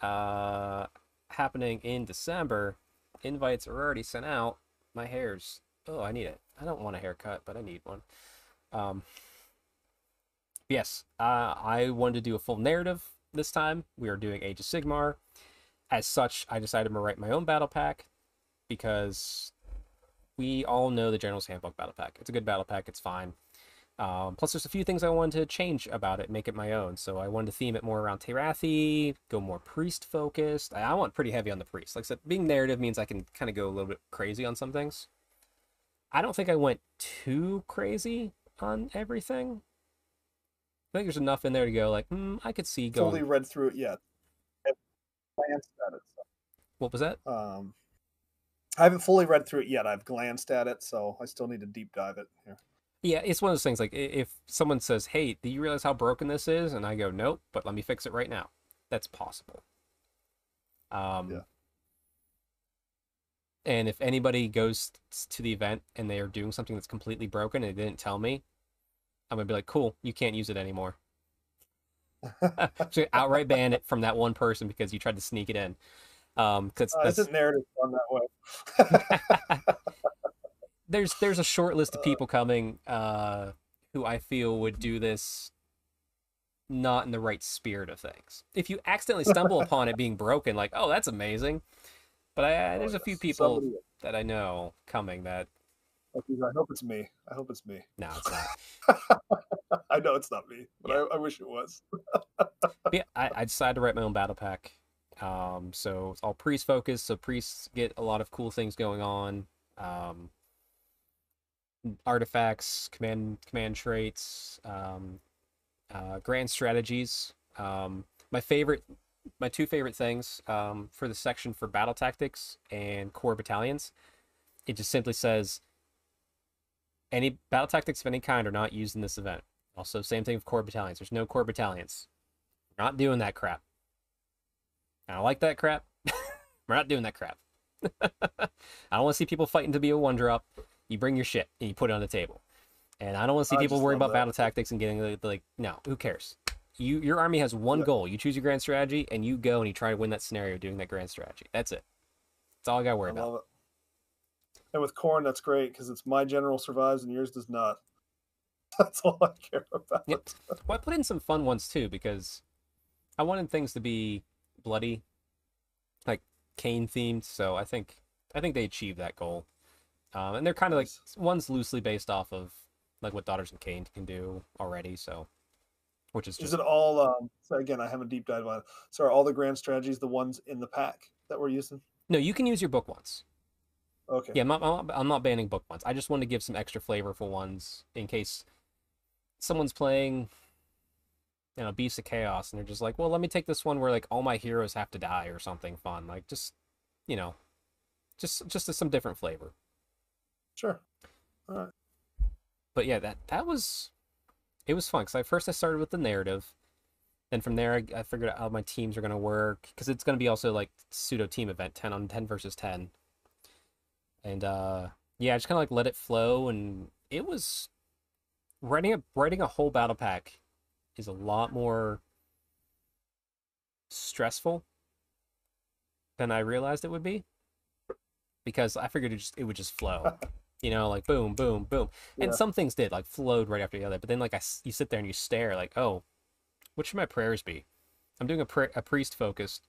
uh, happening in December. Invites are already sent out. My hair's oh, I need it. I don't want a haircut, but I need one. Um, yes, uh, I wanted to do a full narrative this time. We are doing Age of Sigmar. As such, I decided to write my own battle pack because we all know the General's Handbook battle pack. It's a good battle pack. It's fine. Um, plus, there's a few things I wanted to change about it, make it my own. So I wanted to theme it more around Terathi, go more priest focused. I, I want pretty heavy on the priest. Like I said, being narrative means I can kind of go a little bit crazy on some things. I don't think I went too crazy on everything. I think there's enough in there to go like, hmm, I could see going. Fully read through it yet. Glanced at it. What was that? Um, I haven't fully read through it yet. I've glanced at it, so I still need to deep dive it here. Yeah, it's one of those things like if someone says, "Hey, do you realize how broken this is?" and I go, "Nope, but let me fix it right now." That's possible. Um Yeah. And if anybody goes to the event and they are doing something that's completely broken and they didn't tell me, I'm gonna be like, "Cool, you can't use it anymore." so outright ban it from that one person because you tried to sneak it in. Um, because Uh, that's isn't narrative done that way? there's there's a short list of people coming uh who I feel would do this not in the right spirit of things. If you accidentally stumble upon it being broken, like, oh, that's amazing. But I, there's a few people somebody- that I know coming that I hope it's me. I hope it's me. no, it's not. I know it's not me, but I, I wish it was. Yeah, I, I decided to write my own battle pack. Um, so it's all priest focused. So priests get a lot of cool things going on. Um, artifacts, command command traits, um, uh, grand strategies. Um, my favorite, my two favorite things um, for the section for battle tactics and core battalions. It just simply says any battle tactics of any kind are not used in this event. Also, same thing with core battalions. There's no core battalions. We're not doing that crap. I don't like that crap. We're not doing that crap. I don't want to see people fighting to be a one drop. You bring your shit and you put it on the table. And I don't want to see I people worrying about that. battle tactics and getting like, no, who cares? You your army has one goal. You choose your grand strategy, and you go and you try to win that scenario doing that grand strategy. That's it. That's all I got to worry I about. it. And with Khorne, that's great because it's my general survives and yours does not. That's all I care about. Yep. Well, I put in some fun ones too because I wanted things to be bloody, like Khaine themed. So I think I think they achieved that goal. Um, and they're kind of like one's loosely based off of like what Daughters of Khaine can do already. So, which is Is it all? Um, so again, I haven't deep dive on it. So are all the grand strategies the ones in the pack that we're using? no. You can use your book once. Okay. Yeah, I'm not, I'm not. Banning book ones. I just want to give some extra flavorful ones in case someone's playing, you know, Beast of Chaos, and they're just like, well, let me take this one where like all my heroes have to die or something fun. Like just, you know, just just some different flavor. Sure. All right. But yeah, that that was, it was fun because I first I started with the narrative, then from there I, I figured out how my teams are gonna work because it's gonna be also like pseudo team event, ten on ten versus ten. And uh yeah, I just kind of like let it flow, and it was writing a writing a whole battle pack is a lot more stressful than I realized it would be because I figured it just it would just flow, you know, like boom, boom, boom, and some things did like flowed right after the other. But then like I you sit there and you stare like, oh, what should my prayers be? I'm doing a pri- a priest focused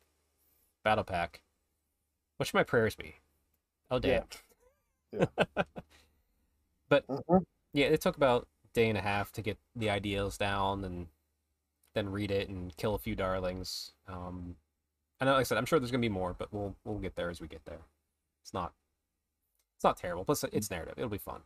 battle pack. What should my prayers be? Oh damn. Yeah. but Mhm. yeah, it took about a day and a half to get the ideals down and then read it and kill a few darlings. Um, I know, like I said, I'm sure there's gonna be more, but we'll we'll get there as we get there. It's not it's not terrible. Plus, it's mm. narrative. It'll be fun.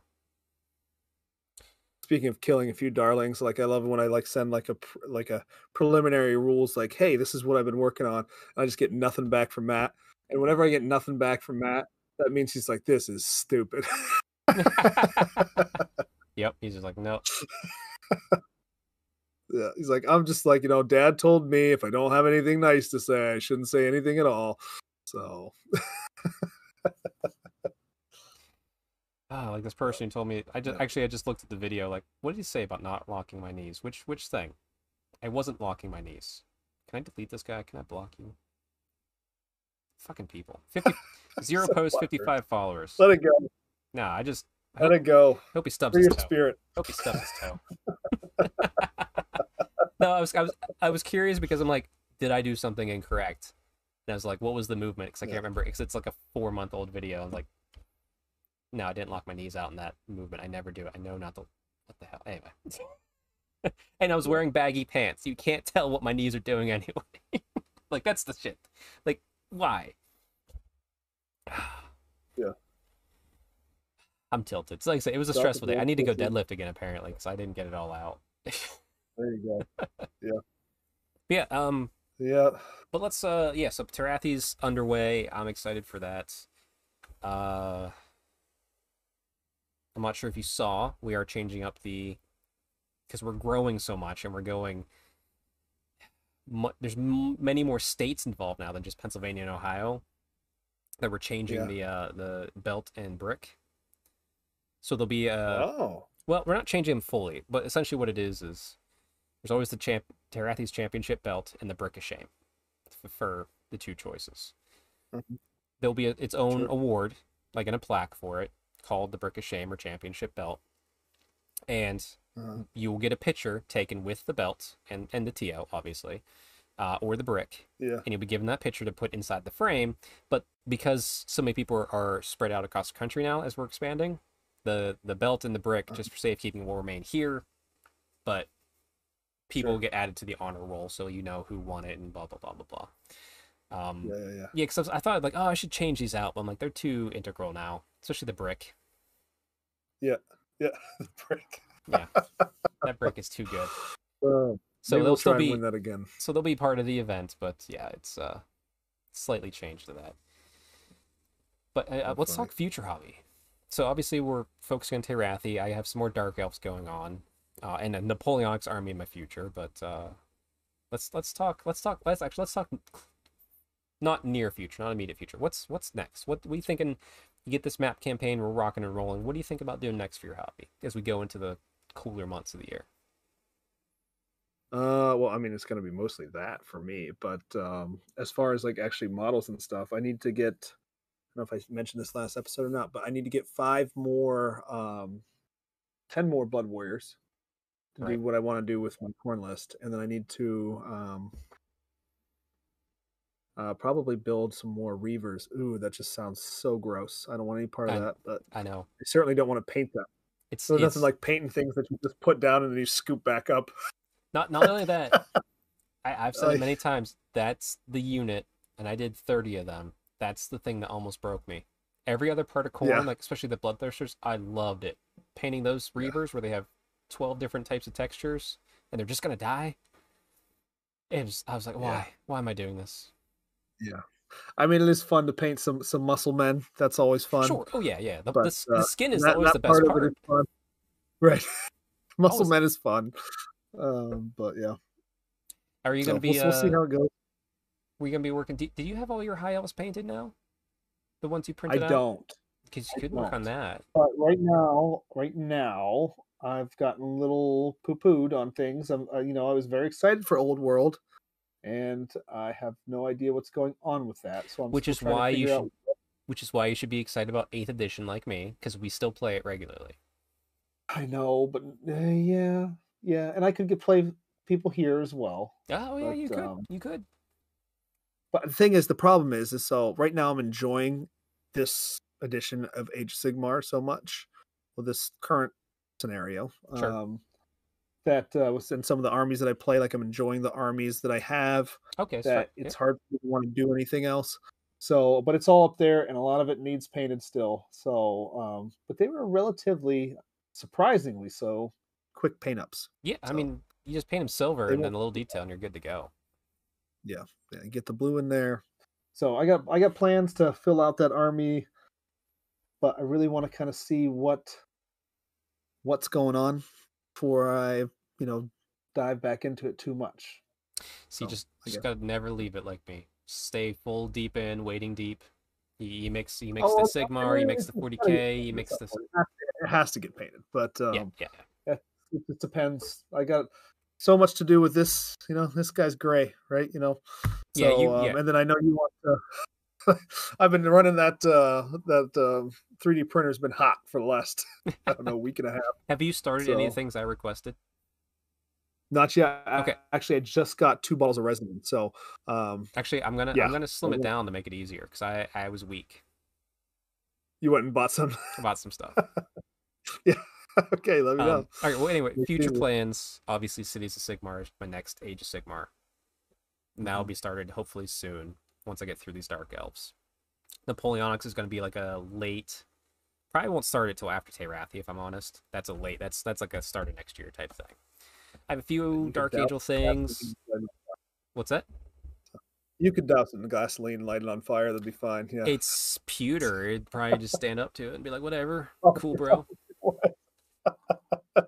Speaking of killing a few darlings, like I love when I like send like a like a preliminary rules, like, "Hey, this is what I've been working on." I just get nothing back from Matt, and whenever I get nothing back from Matt, that means he's like, "This is stupid." Yep. He's just like, no. yeah, he's like, "I'm just like, you know, Dad told me if I don't have anything nice to say, I shouldn't say anything at all." So Ah, like this person who told me. I just actually I just looked at the video. Like, what did he say about not locking my knees? Which which thing? I wasn't locking my knees. Can I delete this guy? Can I block you? Fucking people. Fifty zero So posts, fifty five followers. let it go, Nah, I just I let hope, it go. hope he stubs Free his your toe. spirit. Hope he stubs his toe. no, I was I was I was curious because I'm like, did I do something incorrect? And I was like, what was the movement? Because I Yeah. can't remember. Because it's like a four month old video. I'm like, no, I didn't lock my knees out in that movement. I never do. I know not the. What the hell? Anyway. and I was wearing baggy pants. You can't tell what my knees are doing anyway. like that's the shit. Like why? Yeah. I'm tilted. So like I said, it was a stressful day. I need to go deadlift again apparently because I didn't get it all out. There you go. Yeah. yeah. Um. Yeah. But let's uh yeah, so Tarathi's underway. I'm excited for that. Uh I'm not sure if you saw, we are changing up the because we're growing so much and we're going mu- there's m- many more states involved now than just Pennsylvania and Ohio that we're changing Yeah. the uh the belt and brick. So there'll be a oh. well, we're not changing them fully, but essentially what it is is there's always the champ Tarathi's championship belt and the brick of shame f- for the two choices. Mhm. There'll be a, its own Sure. award, like in a plaque for it, called the brick of shame or championship belt, and Uh, you will get a picture taken with the belt and and the TO, obviously, uh, or the brick, yeah. and you'll be given that picture to put inside the frame. But because so many people are, are spread out across the country now as we're expanding, the the belt and the brick, just for safekeeping, will remain here. But people Sure. get added to the honor roll, so you know who won it and blah blah blah blah blah. Um, Yeah. Yeah. Yeah. yeah, because I thought like, oh, I should change these out, but I'm like, they're too integral now, especially the brick. Yeah. Yeah, the brick. Yeah, that brick is too good. Uh, So they'll we'll still be win that again. so they'll be part of the event, but yeah, it's uh slightly changed to that. But uh, uh, let's funny. talk future hobby. So obviously we're focusing on Terathi. I have some more dark elves going on, uh, and a Napoleonic's army in my future. But uh, let's let's talk. Let's talk. Let's actually let's talk. Not near future, not immediate future. What's what's next? What, you thinking? You get this map campaign, we're rocking and rolling. What do you think about doing next for your hobby as we go into the cooler months of the year? Uh, well, I mean, it's going to be mostly that for me. But um, as far as like actually models and stuff, I need to get. I don't know if I mentioned this last episode or not, but I need to get five more, um, ten more Blood Warriors to Right. do what I want to do with my Khorne list, and then I need to um, uh, probably build some more Reavers. Ooh, that just sounds so gross. I don't want any part of I- that, but I know. I certainly don't want to paint them. It's, So it's nothing like painting things that you just put down and then you scoop back up. not not only that. I, I've said it many times. That's the unit, and I did thirty of them. That's the thing that almost broke me. Every other part of Khorne, Yeah. like especially the bloodthirsters, I loved it. Painting those Yeah. reavers where they have twelve different types of textures, and they're just gonna die. It was. I was like, Yeah. why? Why am I doing this? I mean, it is fun to paint some some muscle men. That's always fun. Sure. Oh yeah, yeah. The, But, the, uh, the skin is that, always that the best part part. of it is fun. Right. muscle Always- men is fun. Um, but yeah. Are you So gonna be? we'll, we'll see uh, how it goes. were gonna be working? Did, did you have all your high elves painted now? The ones you I printed out? I don't. Because you could work on that. But right now, right now, I've gotten a little poo pooed on things. I'm, uh, you know, I was very excited for Old World, and I have no idea what's going on with that. So I'm Which is why you figure out- should which is why you should be excited about 8th edition like me because we still play it regularly I know, but uh, yeah, yeah, and I could get play people here as well. oh yeah you But, could um, you could But the thing is, the problem is, is so right now I'm enjoying this edition of Age of Sigmar so much, with this current scenario. Sure. Um, that uh, in some of the armies that I play, like I'm enjoying the armies that I have. okay so That it's hard to want to do anything else. So, but it's all up there, and a lot of it needs painted still. So, um, but they were relatively, surprisingly so, quick paint ups. yeah i mean you just paint them silver and then a little detail and you're good to go yeah, get the blue in there. So I got I got plans to fill out that army, but I really want to kind of see what what's going on before I you know dive back into it too much. so you So, just just gotta never leave it like me stay full deep in waiting deep you, you mix you mix Oh, the you mix it's the 40k you painted mix at the. It has to- It has to get painted, but um, yeah yeah it, it depends. I got so much to do with this. You know, this guy's gray, right? You know, Yeah, so you- um, yeah. and then I know you want to. I've been running that uh that um 3D printer's been hot for the last I don't know week and a half. have you started any of the things i requested Not yet. Okay. Actually, I just got two bottles of resin, so um, actually i'm gonna Yeah, i'm gonna slim it down to make it easier because i i was weak you went and bought some. Bought some stuff yeah. okay, let me Um, know. all right. Well, anyway, future plans. Obviously, Cities of Sigmar is my next Age of Sigmar. And that'll Mhm. be started hopefully soon once I get through these Dark Elves. Napoleonics is going to be like a late. Probably won't start it till after Terathi, if I'm honest. That's a late. That's that's like a start of next year type thing. I have a few Dark Angel things. What's that? You could douse it in gasoline, light it on fire. That'd be fine. Yeah. It's pewter. It'd probably just stand up to it and be like, whatever, Oh, cool, bro.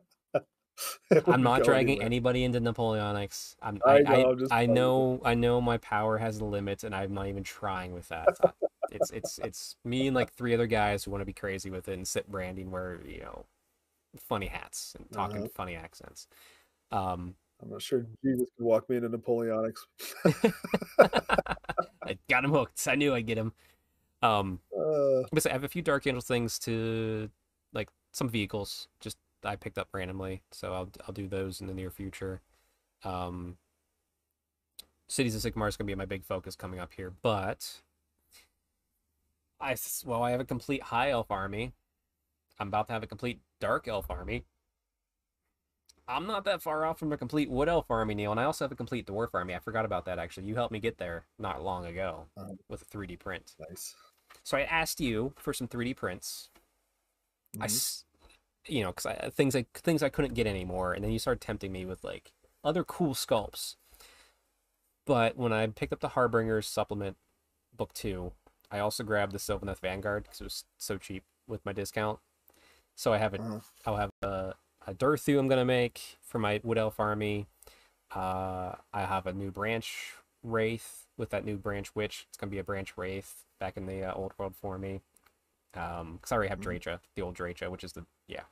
I'm wouldn't dragging anywhere. anybody into Napoleonics. I'm, I I, know, I, I know, I know my power has limits, and I'm not even trying with that. Uh, it's, it's, it's me and like three other guys who want to be crazy with it and sit branding where you know, funny hats and talking Uh-huh. funny accents. Um, I'm not sure Jesus could walk me into Napoleonics. I got him hooked. I knew I'd get him. Um, Uh, but I have a few Dark Angel things to, like some vehicles. Just I picked up randomly, so I'll I'll do those in the near future. Um, Cities of Sigmar is going to be my big focus coming up here, but I well I have a complete High Elf army. I'm about to have a complete Dark Elf army. I'm not that far off from a complete Wood Elf army, Neil, and I also have a complete Dwarf army. I forgot about that actually. You helped me get there not long ago Uh-huh. with a 3D print. nice. So I asked you for some 3D prints. I, Mhm. s- you know, because I things I things I couldn't get anymore, and then you started tempting me with like other cool sculpts. But when I picked up the Harbingers supplement book two, I also grabbed the Sylvaneth Vanguard because it was so cheap with my discount. So I have a Uh-huh. I'll have a, a Durthu I'm gonna make for my Wood Elf army. Uh, I have a new branch wraith with that new Branchwych. It's gonna be a Branchwraith back in the uh, old world for me. Um, because I already have Mhm. The old Drycha, which is the yeah,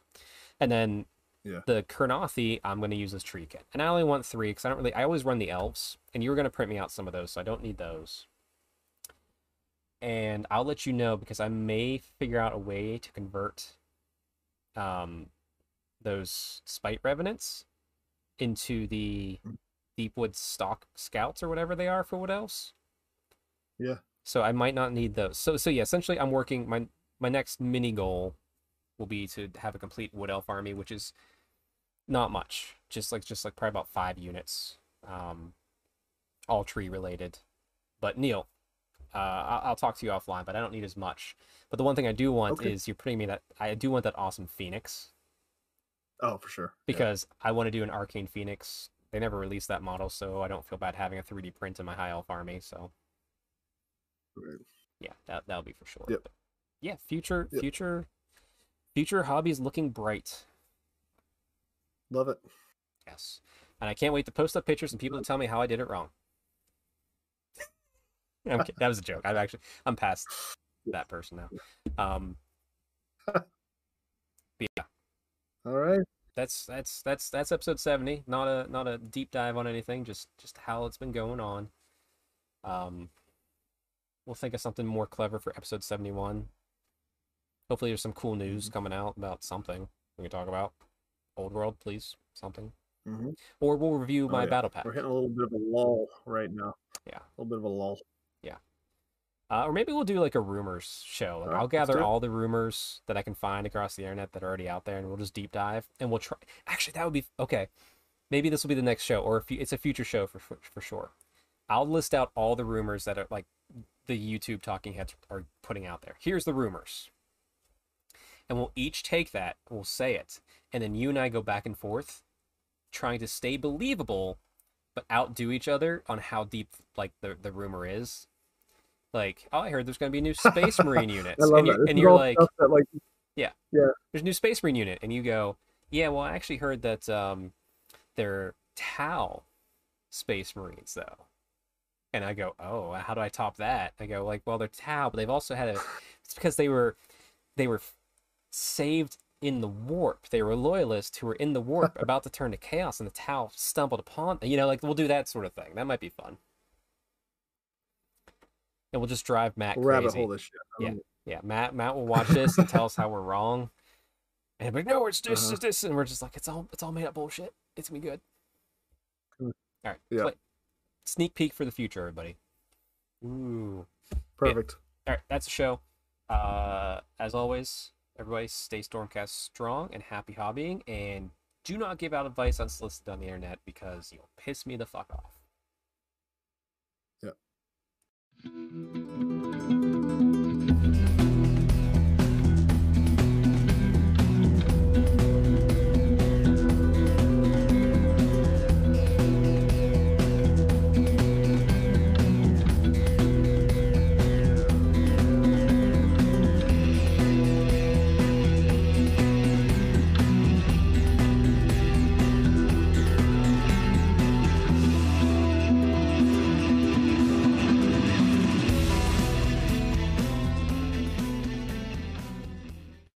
and then Yeah. The Kurnothi, I'm going to use as Tree Kin. And I only want three because I don't really, I always run the elves. And you were going to print me out some of those, so I don't need those. And I'll let you know because I may figure out a way to convert um, those Spite Revenants into the Mm. Deepwood Stock Scouts or whatever they are for what else. Yeah. So I might not need those. So so yeah, essentially I'm working my my next mini goal will be to have a complete wood elf army, which is not much. Just like just like probably about five units. Um all tree related. But Neil, uh I'll, I'll talk to you offline, but I don't need as much. But the one thing I do want Okay. is you're putting me that I do want that awesome Phoenix Oh, for sure. Yeah. because I want to do an arcane Phoenix. They never released that model, so I don't feel bad having a 3D print in my high elf army. So Right. yeah, that that'll be for sure. Yep. But yeah, future Yep. future future hobbies looking bright. Love it. Yes, and I can't wait to post up pictures and people to tell me how I did it wrong. I'm that was a joke. I'm actually I'm past that person now. Um, yeah, All right. that's that's that's that's episode 70 not a not a deep dive on anything just just how it's been going on um we'll think of something more clever for episode 71 hopefully there's some cool news coming out about something we can talk about old world please something hmm or we'll review Oh, my yeah. battle pack We're hitting a little bit of a lull right now. Yeah. A little bit of a lull. Uh, or maybe we'll do like a rumors show. Like Alright, i'll gather all the rumors that i can find across the internet that are already out there and we'll just deep dive and we'll try actually that would be okay. Maybe this will be the next show or if it's a future show for for, for sure. I'll list out all the rumors that are like the youtube talking heads are putting out there. Here's the rumors. And we'll each take that we'll say it and then you and i go back and forth trying to stay believable but outdo each other on how deep like the, the rumor is like oh i heard there's going to be new space marine units and you're, This and you're like that, like, there's a new space marine unit. And you go yeah well i actually heard that um they're tau space marines though. And i go oh how do i top that? I go like well they're tau but they've also had a it's because they were they were saved in the warp. They were loyalists who were in the warp about to turn to chaos and the tau stumbled upon you know like we'll do that sort of thing. That might be fun and we'll just drive matt rabbit crazy hole this shit. Yeah. it. yeah, Matt Matt will watch this and tell us how we're wrong. And be like, no, it's this, Uh-huh. this, and we're just like, it's all it's all made up bullshit. It's gonna be good. Mm. All right, Yeah. play- Sneak peek for the future, everybody. Ooh. Perfect. All right, that's the show. Uh, as always, everybody stay Stormcast strong and happy hobbying, and do not give out advice unsolicited on the internet because you'll piss me the fuck off. Thank you.